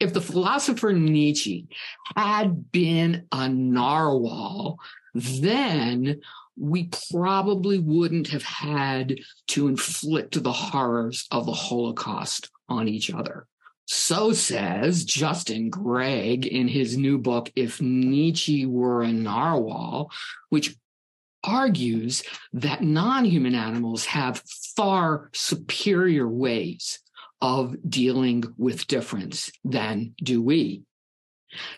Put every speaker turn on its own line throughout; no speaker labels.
if the philosopher Nietzsche had been a narwhal, then we probably wouldn't have had to inflict the horrors of the Holocaust on each other. So says Justin Gregg in his new book, If Nietzsche Were a Narwhal, which argues that non human animals have far superior ways of dealing with difference than do we.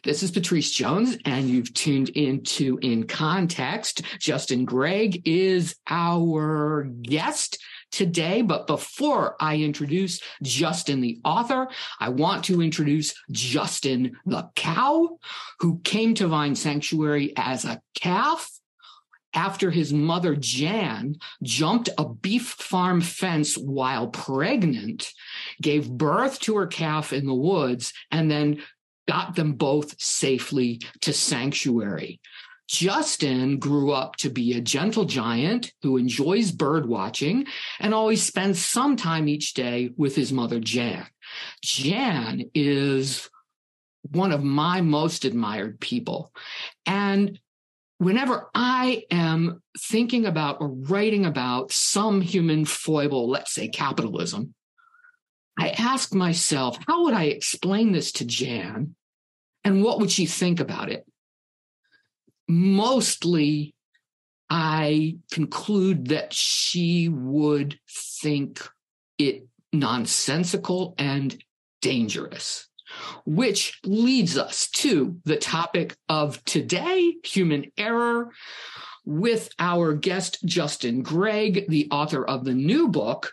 This is pattrice Jones, and you've tuned into In Context. Justin Gregg is our guest today. But before I introduce Justin, the author, I want to introduce Justin, the cow, who came to Vine Sanctuary as a calf after his mother Jan jumped a beef farm fence while pregnant, gave birth to her calf in the woods, and then got them both safely to sanctuary. Justin grew up to be a gentle giant who enjoys bird watching and always spends some time each day with his mother, Jan. Jan is one of my most admired people. And whenever I am thinking about or writing about some human foible, let's say capitalism, I ask myself, how would I explain this to Jan? And what would she think about it? mostly I conclude that she would think it nonsensical and dangerous, which leads us to the topic of today human error with our guest, Justin Gregg, the author of the new book.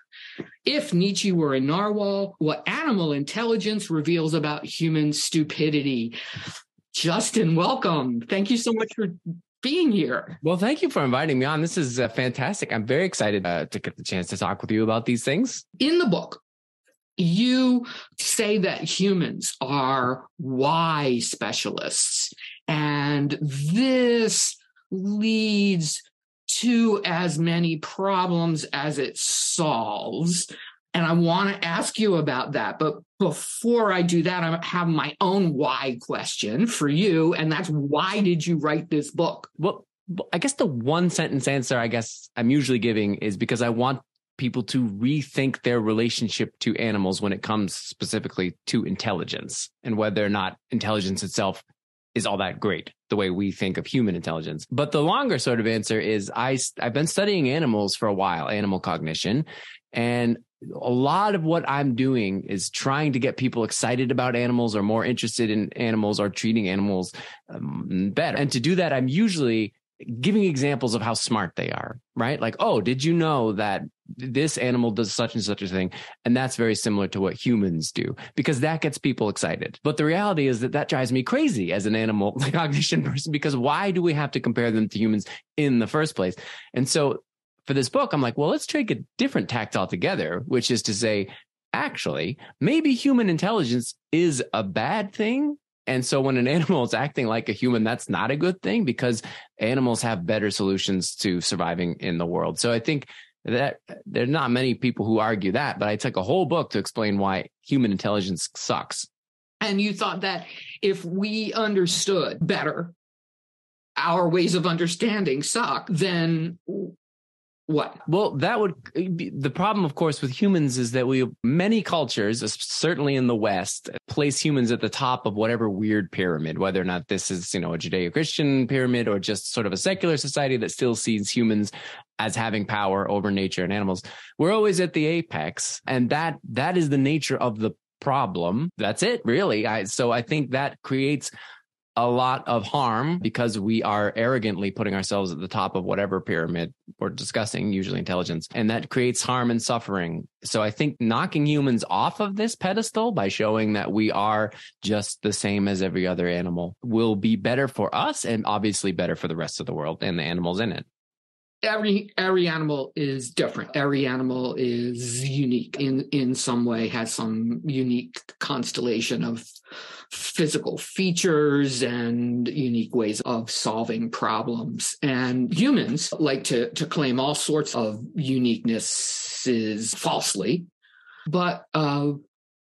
If Nietzsche were a narwhal, what animal intelligence reveals about human stupidity. Justin, welcome. Thank you so much for being here.
Well, thank you for inviting me on. This is uh, fantastic. I'm very excited uh, to get the chance to talk with you about these things.
In the book, you say that humans are why specialists, and this leads to as many problems as it solves. And I want to ask you about that. But before I do that, I have my own why question for you. And that's why did you write this book?
Well, I guess the one sentence answer I guess I'm usually giving is because I want people to rethink their relationship to animals when it comes specifically to intelligence and whether or not intelligence itself is all that great the way we think of human intelligence. But the longer sort of answer is I I've been studying animals for a while, animal cognition, and a lot of what I'm doing is trying to get people excited about animals or more interested in animals or treating animals um, better. And to do that, I'm usually giving examples of how smart they are, right? Like, oh, did you know that this animal does such and such a thing? And that's very similar to what humans do because that gets people excited. But the reality is that that drives me crazy as an animal cognition person because why do we have to compare them to humans in the first place? And so for this book, I'm like, well, let's take a different tact altogether, which is to say, actually, maybe human intelligence is a bad thing. And so when an animal is acting like a human, that's not a good thing because animals have better solutions to surviving in the world. So I think that there are not many people who argue that, but I took a whole book to explain why human intelligence sucks.
And you thought that if we understood better our ways of understanding suck, then what?
Well, that would be the problem, of course, with humans is that we, many cultures, certainly in the West, place humans at the top of whatever weird pyramid, whether or not this is, you know, a Judeo Christian pyramid or just sort of a secular society that still sees humans as having power over nature and animals. We're always at the apex. And that, that is the nature of the problem. That's it, really. I, so I think that creates a lot of harm because we are arrogantly putting ourselves at the top of whatever pyramid we're discussing, usually intelligence, and that creates harm and suffering. So I think knocking humans off of this pedestal by showing that we are just the same as every other animal will be better for us and obviously better for the rest of the world and the animals in it
every every animal is different every animal is unique in in some way has some unique constellation of physical features and unique ways of solving problems and humans like to to claim all sorts of uniquenesses falsely but uh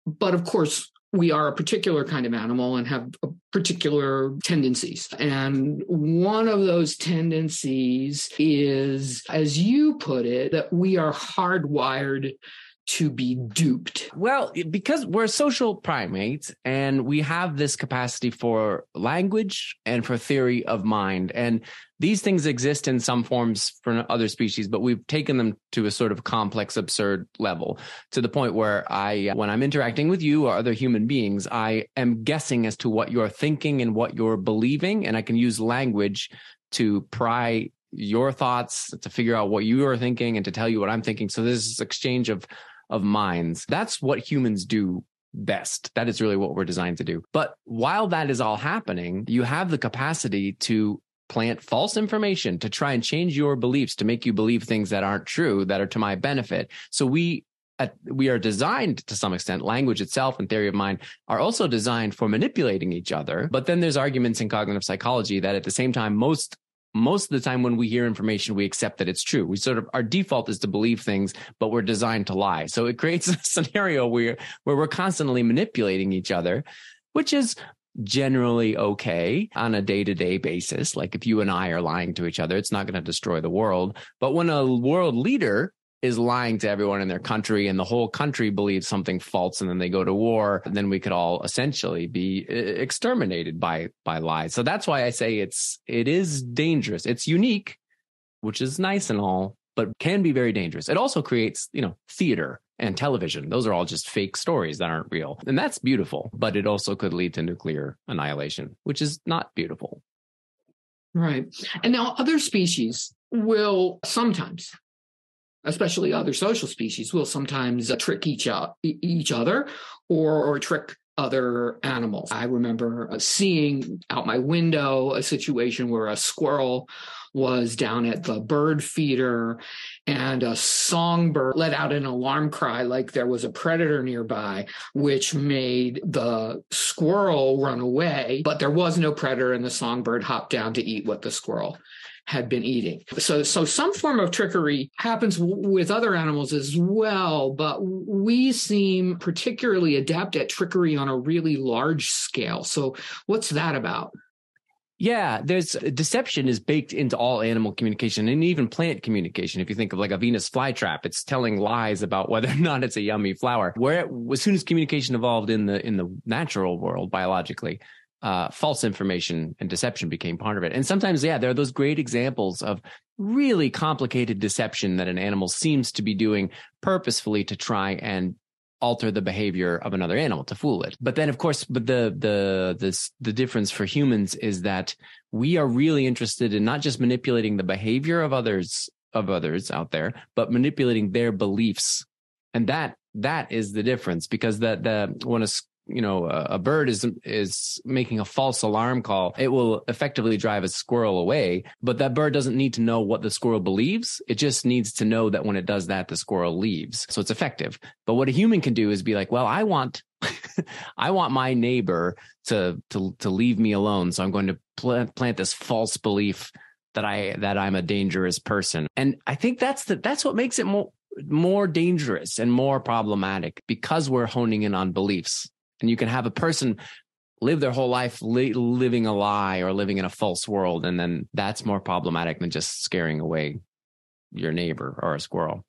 but of course we are a particular kind of animal and have particular tendencies. And one of those tendencies is, as you put it, that we are hardwired to be duped?
Well, because we're social primates and we have this capacity for language and for theory of mind. And these things exist in some forms for other species, but we've taken them to a sort of complex, absurd level to the point where I, when I'm interacting with you or other human beings, I am guessing as to what you're thinking and what you're believing. And I can use language to pry your thoughts to figure out what you are thinking and to tell you what I'm thinking. So there's this exchange of of minds. That's what humans do best. That is really what we're designed to do. But while that is all happening, you have the capacity to plant false information to try and change your beliefs to make you believe things that aren't true that are to my benefit. So we we are designed to some extent language itself and theory of mind are also designed for manipulating each other but then there's arguments in cognitive psychology that at the same time most most of the time when we hear information, we accept that it's true. We sort of, our default is to believe things, but we're designed to lie. So it creates a scenario where, where we're constantly manipulating each other, which is generally okay on a day to day basis. Like if you and I are lying to each other, it's not going to destroy the world. But when a world leader is lying to everyone in their country and the whole country believes something false and then they go to war then we could all essentially be exterminated by by lies. So that's why i say it's it is dangerous. It's unique which is nice and all but can be very dangerous. It also creates you know theater and television. Those are all just fake stories that aren't real. And that's beautiful but it also could lead to nuclear annihilation which is not beautiful.
Right. And now other species will sometimes especially other social species, will sometimes uh, trick each, uh, each other or, or trick other animals. I remember uh, seeing out my window a situation where a squirrel was down at the bird feeder and a songbird let out an alarm cry like there was a predator nearby, which made the squirrel run away. But there was no predator and the songbird hopped down to eat what the squirrel had been eating. So, so some form of trickery happens w- with other animals as well, but we seem particularly adept at trickery on a really large scale. So, what's that about?
Yeah, there's deception is baked into all animal communication and even plant communication. If you think of like a Venus flytrap, it's telling lies about whether or not it's a yummy flower. Where as soon as communication evolved in the in the natural world biologically, uh, false information and deception became part of it. And sometimes, yeah, there are those great examples of really complicated deception that an animal seems to be doing purposefully to try and alter the behavior of another animal to fool it. But then, of course, but the the the the difference for humans is that we are really interested in not just manipulating the behavior of others of others out there, but manipulating their beliefs. And that that is the difference because the the when a you know a, bird is is making a false alarm call it will effectively drive a squirrel away. But that bird doesn't need to know what the squirrel believes. It just needs to know that when it does that the squirrel leaves. So it's effective. But what a human can do is be like well i want i want my neighbor to to to leave me alone. So i'm going to plant, plant this false belief that i that i'm a dangerous person. And i think that's the that's what makes it more more dangerous and more problematic because we're honing in on beliefs and you can have a person live their whole life li- living a lie or living in a false world. And then that's more problematic than just scaring away your neighbor or a squirrel.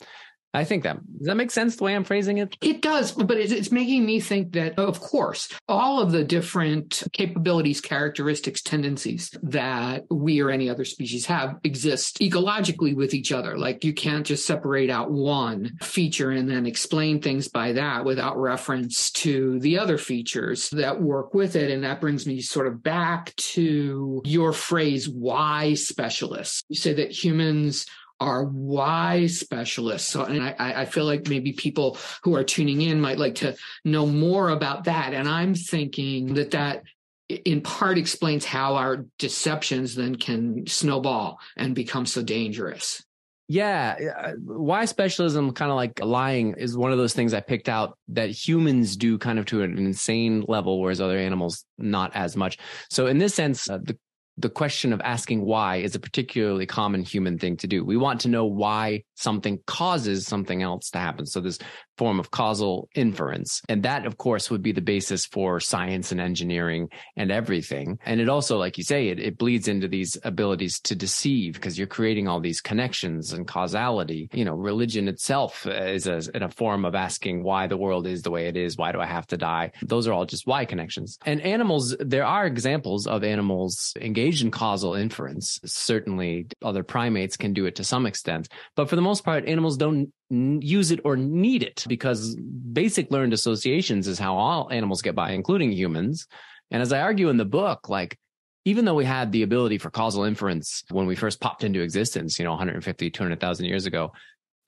I think that does that make sense the way I'm phrasing it?
It does, but it's, making me think that, of course, all of the different capabilities, characteristics, tendencies that we or any other species have exist ecologically with each other. Like you can't just separate out one feature and then explain things by that without reference to the other features that work with it. And that brings me sort of back to your phrase, why specialists? You say that humans are why specialists. So, and I, I feel like maybe people who are tuning in might like to know more about that. And I'm thinking that that in part explains how our deceptions then can snowball and become so dangerous.
Yeah, uh, why specialism, kind of like lying, is one of those things I picked out that humans do kind of to an insane level, whereas other animals not as much. So, in this sense, uh, the the question of asking why is a particularly common human thing to do. We want to know why something causes something else to happen. So this form of causal inference. And that, of course, would be the basis for science and engineering and everything. And it also, like you say, it, it bleeds into these abilities to deceive because you're creating all these connections and causality. You know, religion itself uh, is a, in a form of asking why the world is the way it is. Why do I have to die? Those are all just why connections. And animals, there are examples of animals engaged in causal inference. Certainly other primates can do it to some extent, but for the most part, animals don't use it or need it because basic learned associations is how all animals get by, including humans. And as I argue in the book, like, even though we had the ability for causal inference when we first popped into existence, you know, 150, 200,000 years ago,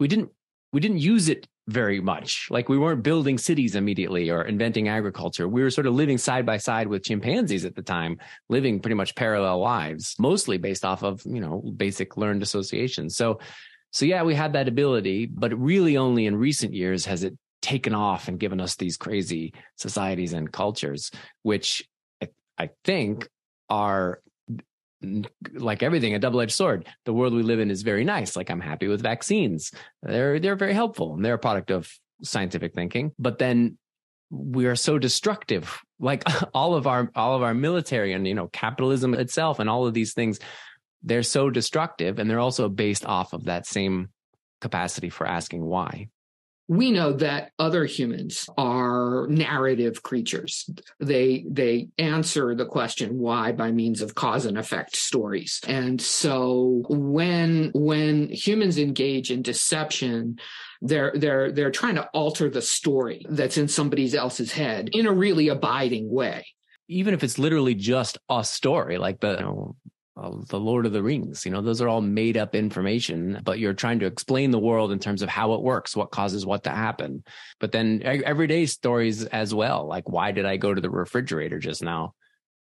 we didn't, we didn't use it very much. Like we weren't building cities immediately or inventing agriculture. We were sort of living side by side with chimpanzees at the time, living pretty much parallel lives, mostly based off of, you know, basic learned associations. So so yeah, we had that ability, but really only in recent years has it taken off and given us these crazy societies and cultures, which I, think are like everything a double-edged sword. The world we live in is very nice. Like i'm happy with vaccines. They're they're very helpful and they're a product of scientific thinking but then we are so destructive. Like all of our all of our military and you know capitalism itself and all of these things they're so destructive and they're also based off of that same capacity for asking why.
We know that other humans are narrative creatures. They they answer the question why? By means of cause and effect stories. And so when when humans engage in deception they're they're they're trying to alter the story that's in somebody else's head in a really abiding way.
Even if it's literally just a story like the you know, the Lord of the Rings. You know, those are all made up information, but you're trying to explain the world in terms of how it works, what causes what to happen. But then everyday stories as well. Like, why did I go to the refrigerator just now?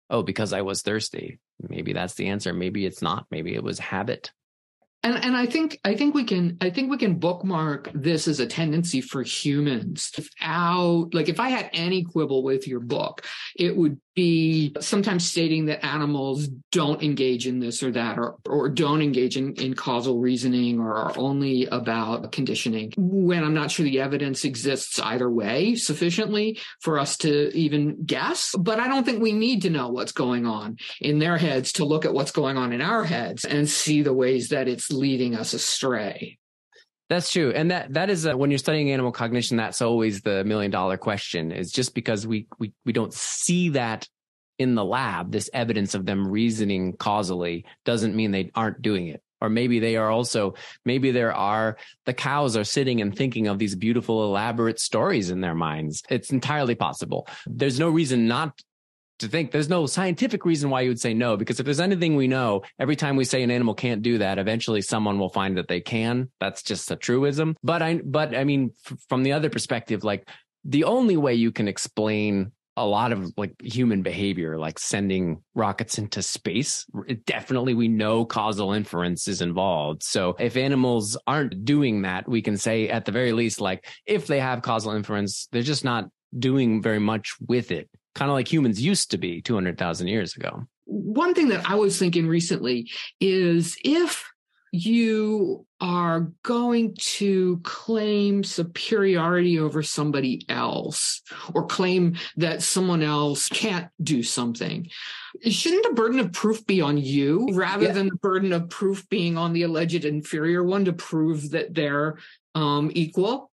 Oh, because I was thirsty. Maybe that's the answer. Maybe it's not. Maybe it was habit
and and I think I think we can I think we can bookmark this as a tendency for humans. Without like if I had any quibble with your book, it would be sometimes stating that animals don't engage in this or that or or don't engage in, in causal reasoning or are only about conditioning when I'm not sure the evidence exists either way sufficiently for us to even guess. But I don't think we need to know what's going on in their heads to look at what's going on in our heads and see the ways that it's leading us astray.
That's true. And that that is uh, when you're studying animal cognition that's always the million dollar question is just because we we we don't see that in the lab this evidence of them reasoning causally doesn't mean they aren't doing it. Or maybe they are also maybe there are the cows are sitting and thinking of these beautiful elaborate stories in their minds. It's entirely possible. There's no reason not to think. There's no scientific reason why you would say no because if there's anything we know every time we say an animal can't do that eventually someone will find that they can. That's just a truism. But i but i mean f- from the other perspective like the only way you can explain a lot of like human behavior like sending rockets into space definitely we know causal inference is involved. So if animals aren't doing that we can say at the very least like if they have causal inference they're just not doing very much with it kind of like humans used to be 200,000 years ago.
One thing that I was thinking recently is if you are going to claim superiority over somebody else or claim that someone else can't do something, shouldn't the burden of proof be on you rather yeah. than the burden of proof being on the alleged inferior one to prove that they're um, equal?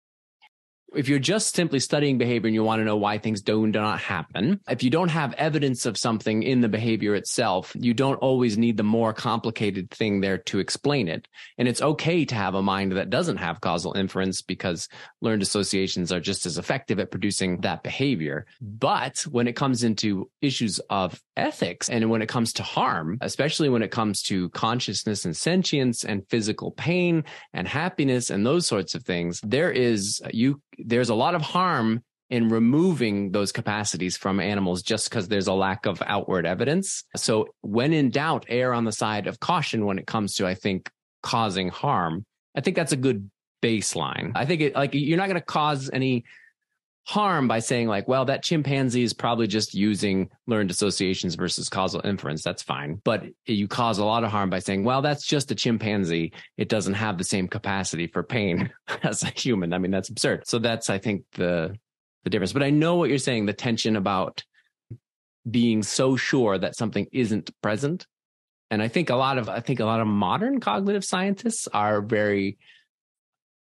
If you're just simply studying behavior and you want to know why things do not happen, if you don't have evidence of something in the behavior itself, you don't always need the more complicated thing there to explain it. And it's okay to have a mind that doesn't have causal inference because learned associations are just as effective at producing that behavior. But when it comes into issues of ethics and when it comes to harm, especially when it comes to consciousness and sentience and physical pain and happiness and those sorts of things, there is you there's a lot of harm in removing those capacities from animals just because there's a lack of outward evidence. So when in doubt, err on the side of caution when it comes to, I think, causing harm. I think that's a good baseline. I think it like you're not going to cause any harm by saying like, well, that chimpanzee is probably just using learned associations versus causal inference. That's fine. But you cause a lot of harm by saying, well, that's just a chimpanzee. It doesn't have the same capacity for pain as a human. I mean, that's absurd. So that's, I think, the the difference. But I know what you're saying, the tension about being so sure that something isn't present. And I think a lot of I think a lot of modern cognitive scientists are very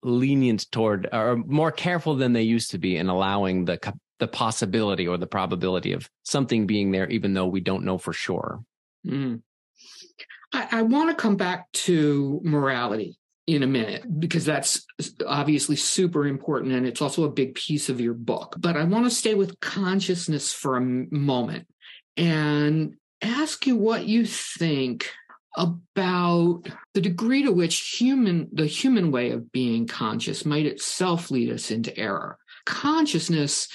lenient toward or more careful than they used to be in allowing the the possibility or the probability of something being there, even though we don't know for sure.
Mm. I, I want to come back to morality in a minute because that's obviously super important and it's also a big piece of your book. But I want to stay with consciousness for a moment and ask you what you think about the degree to which human the human way of being conscious might itself lead us into error. Consciousness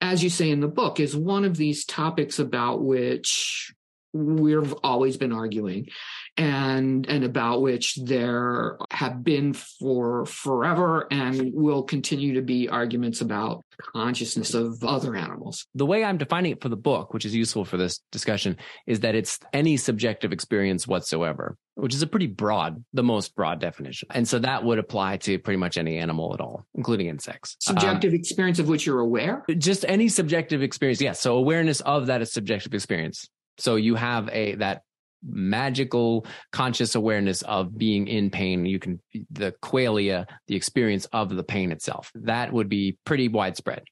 as you say in the book is one of these topics about which we've always been arguing and and about which there have been for forever and will continue to be arguments about consciousness of other animals.
The way I'm defining it for the book, which is useful for this discussion, is that it's any subjective experience whatsoever, which is a pretty broad, the most broad definition. And so that would apply to pretty much any animal at all, including insects.
Subjective um, experience of which you're aware?
Just any subjective experience. Yes. Yeah, so awareness of that is subjective experience. So you have a that magical conscious awareness of being in pain. You can, the qualia, the experience of the pain itself. That would be pretty widespread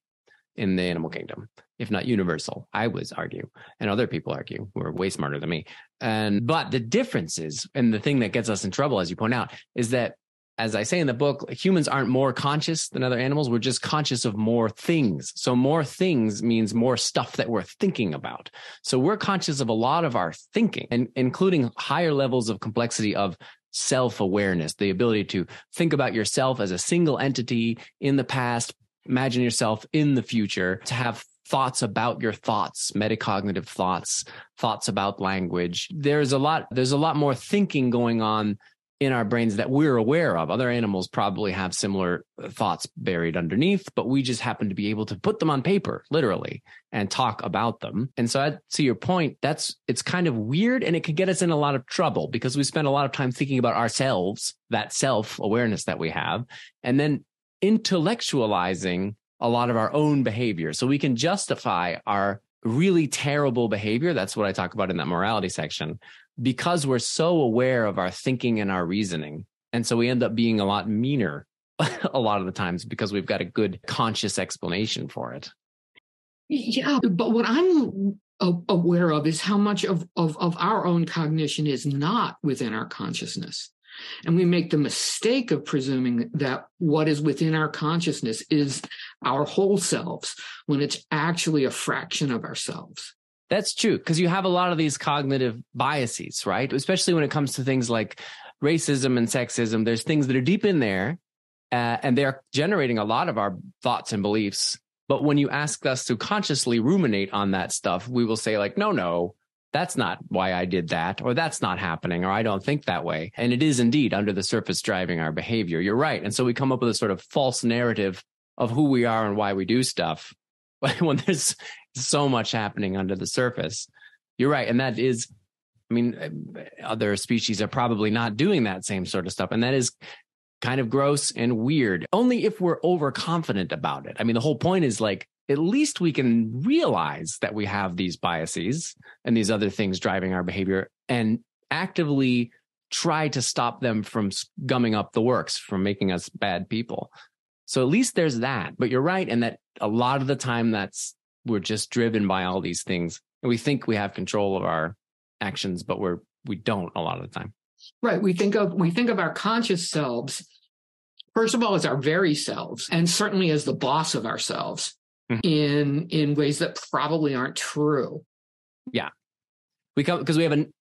in the animal kingdom, if not universal. I would argue, and other people argue who are way smarter than me. And, but the difference is, and the thing that gets us in trouble, as you point out, is that as I say in the book, humans aren't more conscious than other animals. We're just conscious of more things. So more things means more stuff that we're thinking about. So we're conscious of a lot of our thinking and including higher levels of complexity of self awareness, the ability to think about yourself as a single entity in the past, imagine yourself in the future, to have thoughts about your thoughts, metacognitive thoughts, thoughts about language. There's a lot, there's a lot more thinking going on in our brains that we're aware of. Other animals probably have similar uh, thoughts buried underneath, but we just happen to be able to put them on paper, literally, and talk about them. And so, to your point, that's it's kind of weird and it could get us in a lot of trouble because we spend a lot of time thinking about ourselves, that self awareness that we have, and then intellectualizing a lot of our own behavior. So we can justify our really terrible behavior. That's what I talk about in that morality section because we're so aware of our thinking and our reasoning. And so we end up being a lot meaner a lot of the times because we've got a good conscious explanation for it.
Yeah, but what I'm aware of is how much of, of, of our own cognition is not within our consciousness. And we make the mistake of presuming that what is within our consciousness is our whole selves when it's actually a fraction of ourselves.
That's true because you have a lot of these cognitive biases, right? Especially when it comes to things like racism and sexism. There's things that are deep in there uh, and they're generating a lot of our thoughts and beliefs. But when you ask us to consciously ruminate on that stuff, we will say, like, no, no, that's not why I did that, or that's not happening, or I don't think that way. And it is indeed under the surface driving our behavior. You're right. And so we come up with a sort of false narrative of who we are and why we do stuff But when there's so much happening under the surface. You're right. And that is, I mean, other species are probably not doing that same sort of stuff. And that is kind of gross and weird, only if we're overconfident about it. I mean, the whole point is like, at least we can realize that we have these biases and these other things driving our behavior and actively try to stop them from gumming up the works, from making us bad people. So at least there's that. But you're right. And that a lot of the time that's we're just driven by all these things. And we think we have control of our actions, but we're we don't a lot of the time.
Right. We think of we think of our conscious selves, first of all, as our very selves, and certainly as the boss of ourselves mm-hmm. in in ways that probably aren't true.
Yeah. We come because we have an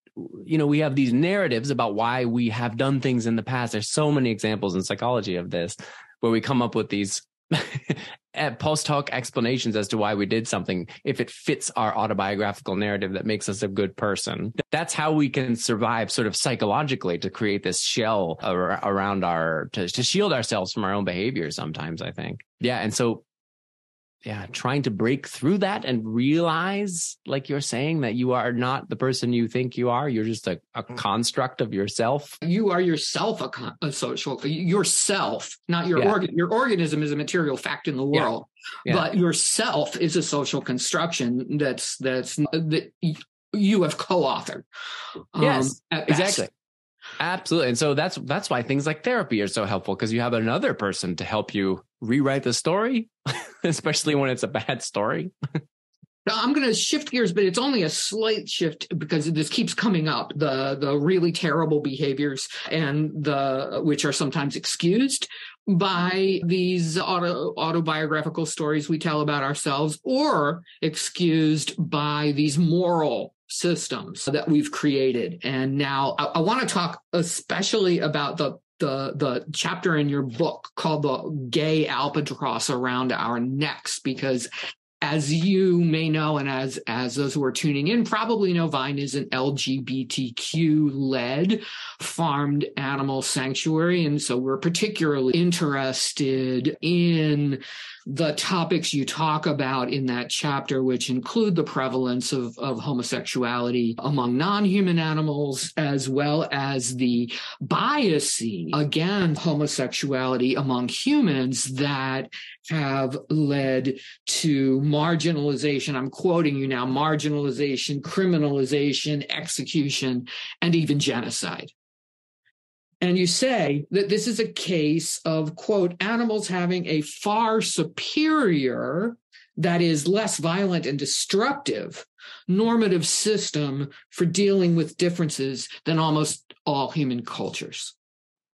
you know, we have these narratives about why we have done things in the past. There's so many examples in psychology of this where we come up with these Eh, post hoc explanations as to why we did something if it fits our autobiographical narrative that makes us a good person. That's how we can survive sort of psychologically to create this shell around our, to, to shield ourselves from our own behavior sometimes, I think. Yeah. And so yeah, trying to break through that and realize, like you're saying, that you are not the person you think you are. You're just a, a construct of yourself.
You are yourself a, con- a social yourself, not your
Yeah.
organ. Your organism is a material fact in the world,
Yeah.
but yourself is a social construction that's that's that you have co-authored. um,
Yes. Exactly. Absolutely. And so that's that's why things like therapy are so helpful because you have another person to help you rewrite the story, especially when it's a bad story.
Now, I'm going to shift gears, but it's only a slight shift because this keeps coming up the the really terrible behaviors and the which are sometimes excused by these auto, autobiographical stories we tell about ourselves or excused by these moral systems that we've created. And now I, I want to talk especially about the the the chapter in your book called the gay albatross around our necks because as you may know, and as as those who are tuning in probably know, Vine is an LGBTQ led farmed animal sanctuary, and so we're particularly interested in the topics you talk about in that chapter, which include the prevalence of, of homosexuality among non-human animals, as well as the biasing against homosexuality among humans that have led to marginalization. I'm quoting you now marginalization, criminalization, execution, and even genocide. And you say that this is a case of, quote, animals having a far superior, that is less violent and destructive normative system for dealing with differences than almost all human cultures.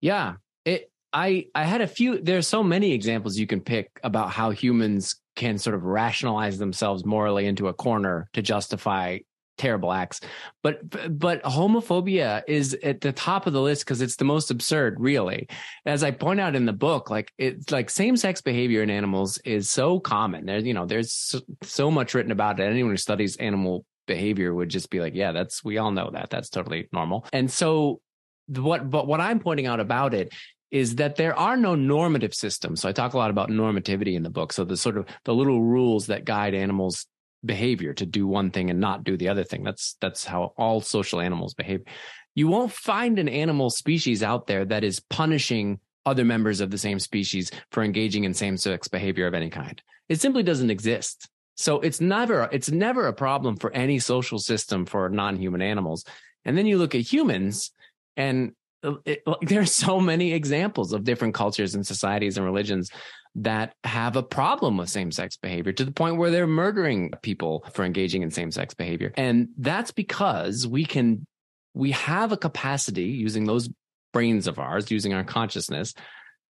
Yeah. It I I had a few there's so many examples you can pick about how humans can sort of rationalize themselves morally into a corner to justify terrible acts. But but homophobia is at the top of the list because it's the most absurd, really. As I point out in the book, like it's like same-sex behavior in animals is so common. There's you know, there's so, so much written about it. Anyone who studies animal behavior would just be like, yeah, that's we all know that. That's totally normal. And so what but what I'm pointing out about it is that there are no normative systems. So I talk a lot about normativity in the book. So the sort of the little rules that guide animals behavior to do one thing and not do the other thing. That's that's how all social animals behave. You won't find an animal species out there that is punishing other members of the same species for engaging in same-sex behavior of any kind. It simply doesn't exist. So it's never it's never a problem for any social system for non-human animals. And then you look at humans and Uh, it, there are so many examples of different cultures and societies and religions that have a problem with same-sex behavior to the point where they're murdering people for engaging in same-sex behavior. And that's because we can we have a capacity using those brains of ours, using our consciousness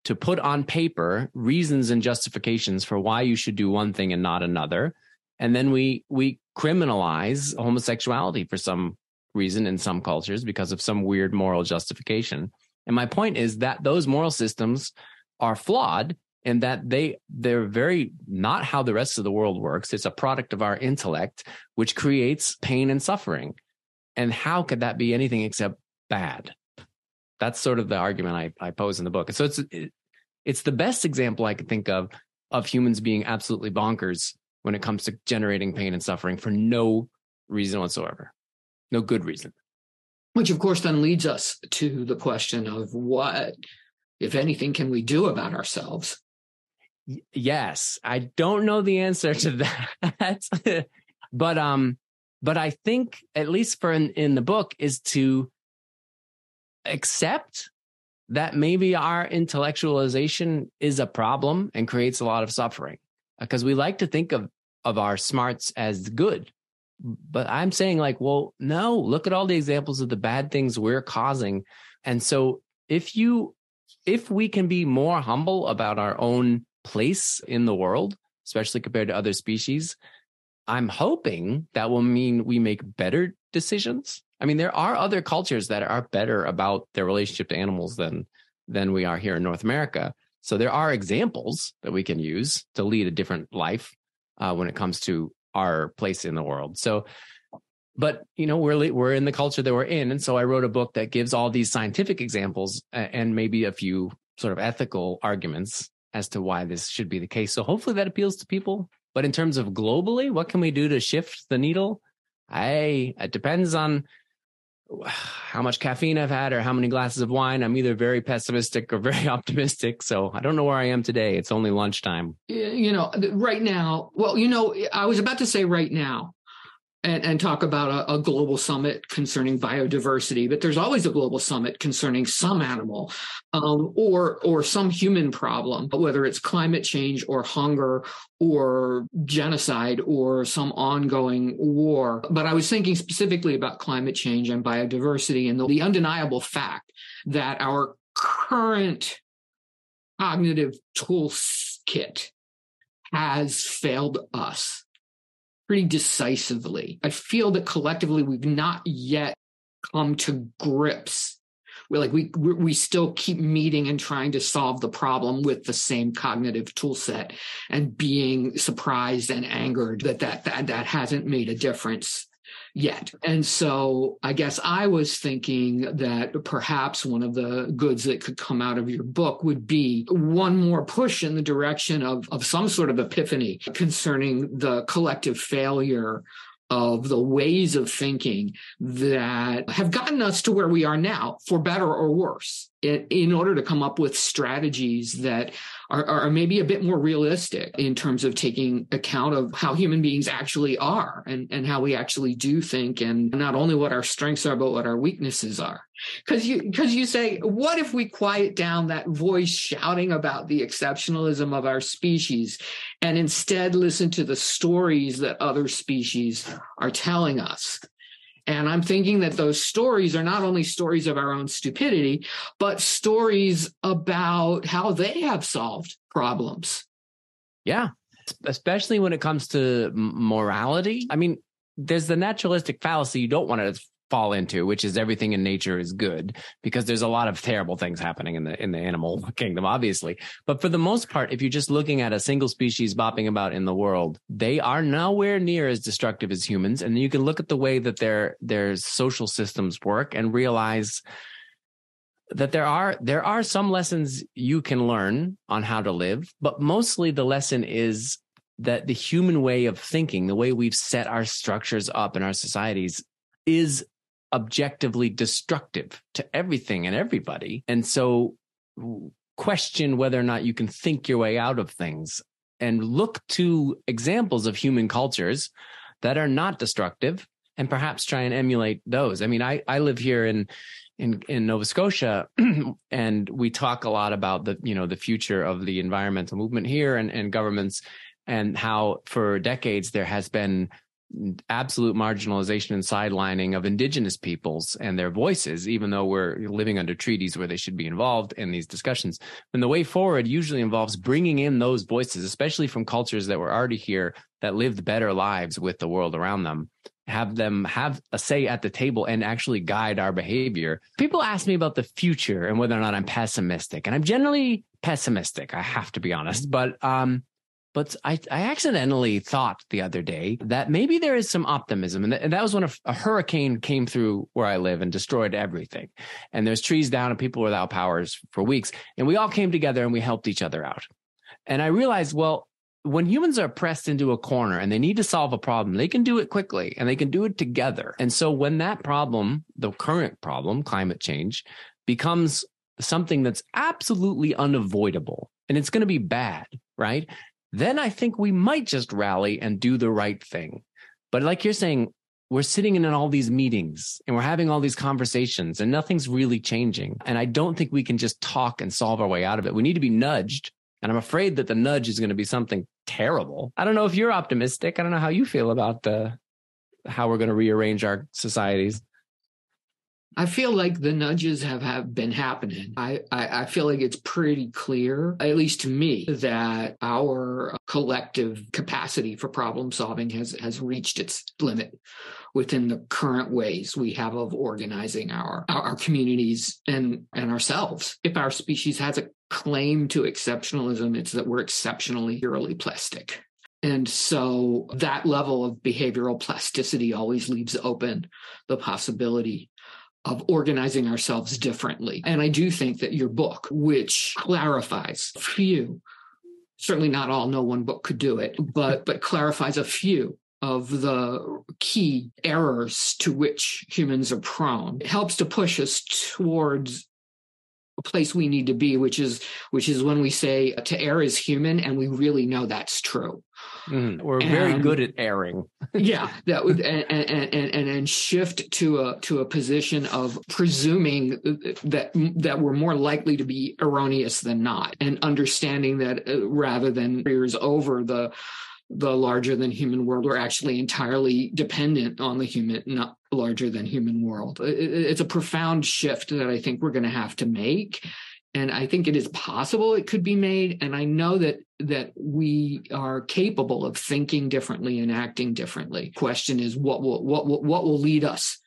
to put on paper reasons and justifications for why you should do one thing and not another. And then we we criminalize homosexuality for some reason in some cultures because of some weird moral justification. And my point is that those moral systems are flawed and that they they're very not how the rest of the world works. It's a product of our intellect, which creates pain and suffering. And how could that be anything except bad? That's sort of the argument I, I pose in the book. So it's it, it's the best example I can think of of humans being absolutely bonkers when it comes to generating pain and suffering for no reason whatsoever, no good reason.
Which, of course, then leads us to the question of what, if anything, can we do about ourselves?
Yes, I don't know the answer to that, but um, but I think at least for in, in the book is to accept that maybe our intellectualization is a problem and creates a lot of suffering because we like to think of of our smarts as good but i'm saying like well no look at all the examples of the bad things we're causing. And so if you if we can be more humble about our own place in the world especially compared to other species i'm hoping that will mean we make better decisions. I mean there are other cultures that are better about their relationship to animals than than we are here in north america. So there are examples that we can use to lead a different life uh, when it comes to our place in the world. So, but you know, we're we're in the culture that we're in, and so I wrote a book that gives all these scientific examples and maybe a few sort of ethical arguments as to why this should be the case. So hopefully that appeals to people. But in terms of globally, what can we do to shift the needle? I it depends on how much caffeine I've had or how many glasses of wine. I'm either very pessimistic or very optimistic. So I don't know where I am today. It's only lunchtime.
You know, right now, well, you know, I was about to say right now, and, and talk about a, a, global summit concerning biodiversity, but there's always a global summit concerning some animal um, or or some human problem, whether it's climate change or hunger or genocide or some ongoing war. But I was thinking specifically about climate change and biodiversity and the, the undeniable fact that our current cognitive toolkit has failed us pretty decisively. I feel that collectively we've not yet come to grips. We're like we we still keep meeting and trying to solve the problem with the same cognitive tool set and being surprised and angered that that that, that hasn't made a difference yet. And so I guess I was thinking that perhaps one of the goods that could come out of your book would be one more push in the direction of, of some sort of epiphany concerning the collective failure of the ways of thinking that have gotten us to where we are now, for better or worse, in, order to come up with strategies that are, are, maybe a bit more realistic in terms of taking account of how human beings actually are and, and how we actually do think and not only what our strengths are, but what our weaknesses are. Cause you, cause you say, what if we quiet down that voice shouting about the exceptionalism of our species and instead listen to the stories that other species are telling us? And I'm thinking that those stories are not only stories of our own stupidity, but stories about how they have solved problems.
Yeah. Especially when it comes to morality. I mean, there's the naturalistic fallacy you don't want to fall into, which is everything in nature is good because there's a lot of terrible things happening in the in the animal kingdom, obviously. But for the most part, if you're just looking at a single species bopping about in the world, they are nowhere near as destructive as humans. And you can look at the way that their their social systems work and realize that there are there are some lessons you can learn on how to live, but mostly the lesson is that the human way of thinking, the way we've set our structures up in our societies is objectively destructive to everything and everybody. And so question whether or not you can think your way out of things and look to examples of human cultures that are not destructive and perhaps try and emulate those. I mean, I, I live here in, in, in Nova Scotia and we talk a lot about the, you know, the future of the environmental movement here and, and governments and how for decades there has been absolute marginalization and sidelining of indigenous peoples and their voices, even though we're living under treaties where they should be involved in these discussions. And the way forward usually involves bringing in those voices, especially from cultures that were already here that lived better lives with the world around them. Have them have a say at the table and actually guide our behavior. People ask me about the future and whether or not I'm pessimistic, and I'm generally pessimistic. I have to be honest, but um, but I, I accidentally thought the other day that maybe there is some optimism. And, th- and that was when a, a, hurricane came through where I live and destroyed everything. And there's trees down and people without powers for weeks. And we all came together and we helped each other out. And I realized, well, when humans are pressed into a corner and they need to solve a problem, they can do it quickly and they can do it together. And so when that problem, the current problem, climate change, becomes something that's absolutely unavoidable and it's going to be bad, right? Then I think we might just rally and do the right thing. But like you're saying, we're sitting in all these meetings and we're having all these conversations and nothing's really changing. And I don't think we can just talk and solve our way out of it. We need to be nudged. And I'm afraid that the nudge is going to be something terrible. I don't know if you're optimistic. I don't know how you feel about the how we're going to rearrange our societies.
I feel like the nudges have, have been happening. I, I, I, feel like it's pretty clear, at least to me, that our collective capacity for problem solving has, has reached its limit within the current ways we have of organizing our, our, communities and, and ourselves. If our species has a claim to exceptionalism, it's that we're exceptionally eerily plastic. And so that level of behavioral plasticity always leaves open the possibility of organizing ourselves differently. And I do think that your book, which clarifies few certainly not all, no one book could do it, but but clarifies a few of the key errors to which humans are prone. It helps to push us towards place we need to be, which is which is when we say to err is human, and we really know that's true.
Mm, we're and, very good at erring.
yeah, that would and, and and and shift to a to a position of presuming that that we're more likely to be erroneous than not, and understanding that uh, rather than years over the the larger than human world we're actually entirely dependent on the human not larger than human world. It's a profound shift that i think we're going to have to make and i think it is possible it could be made and i know that that we are capable of thinking differently and acting differently. Question is what will what will, what will lead us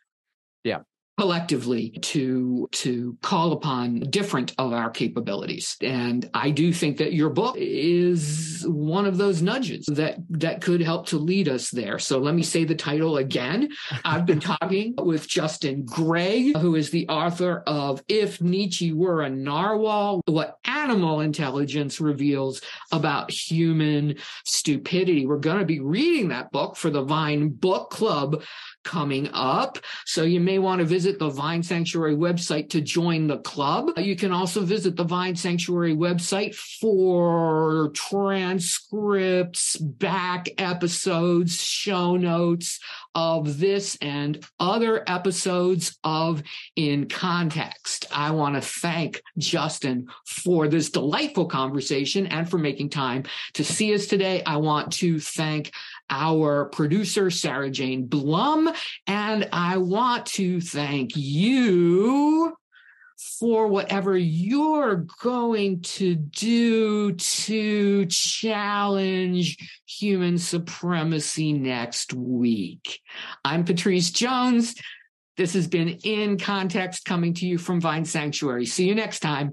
collectively to to call upon different of our capabilities. And i do think that your book is one of those nudges that that could help to lead us there. So let me say the title again. I've been talking with justin gregg who is the author of if nietzsche were a narwhal what animal intelligence reveals about human stupidity. We're going to be reading that book for the vine book club coming up. So you may want to visit the Vine Sanctuary website to join the club. You can also visit the Vine Sanctuary website for transcripts, back episodes, show notes of this and other episodes of In Context. I want to thank Justin for this delightful conversation and for making time to see us today. I want to thank our producer, Sarah Jane Blum. And I want to thank you for whatever you're going to do to challenge human supremacy next week. I'm pattrice Jones. This has been In Context coming to you from Vine Sanctuary. See you next time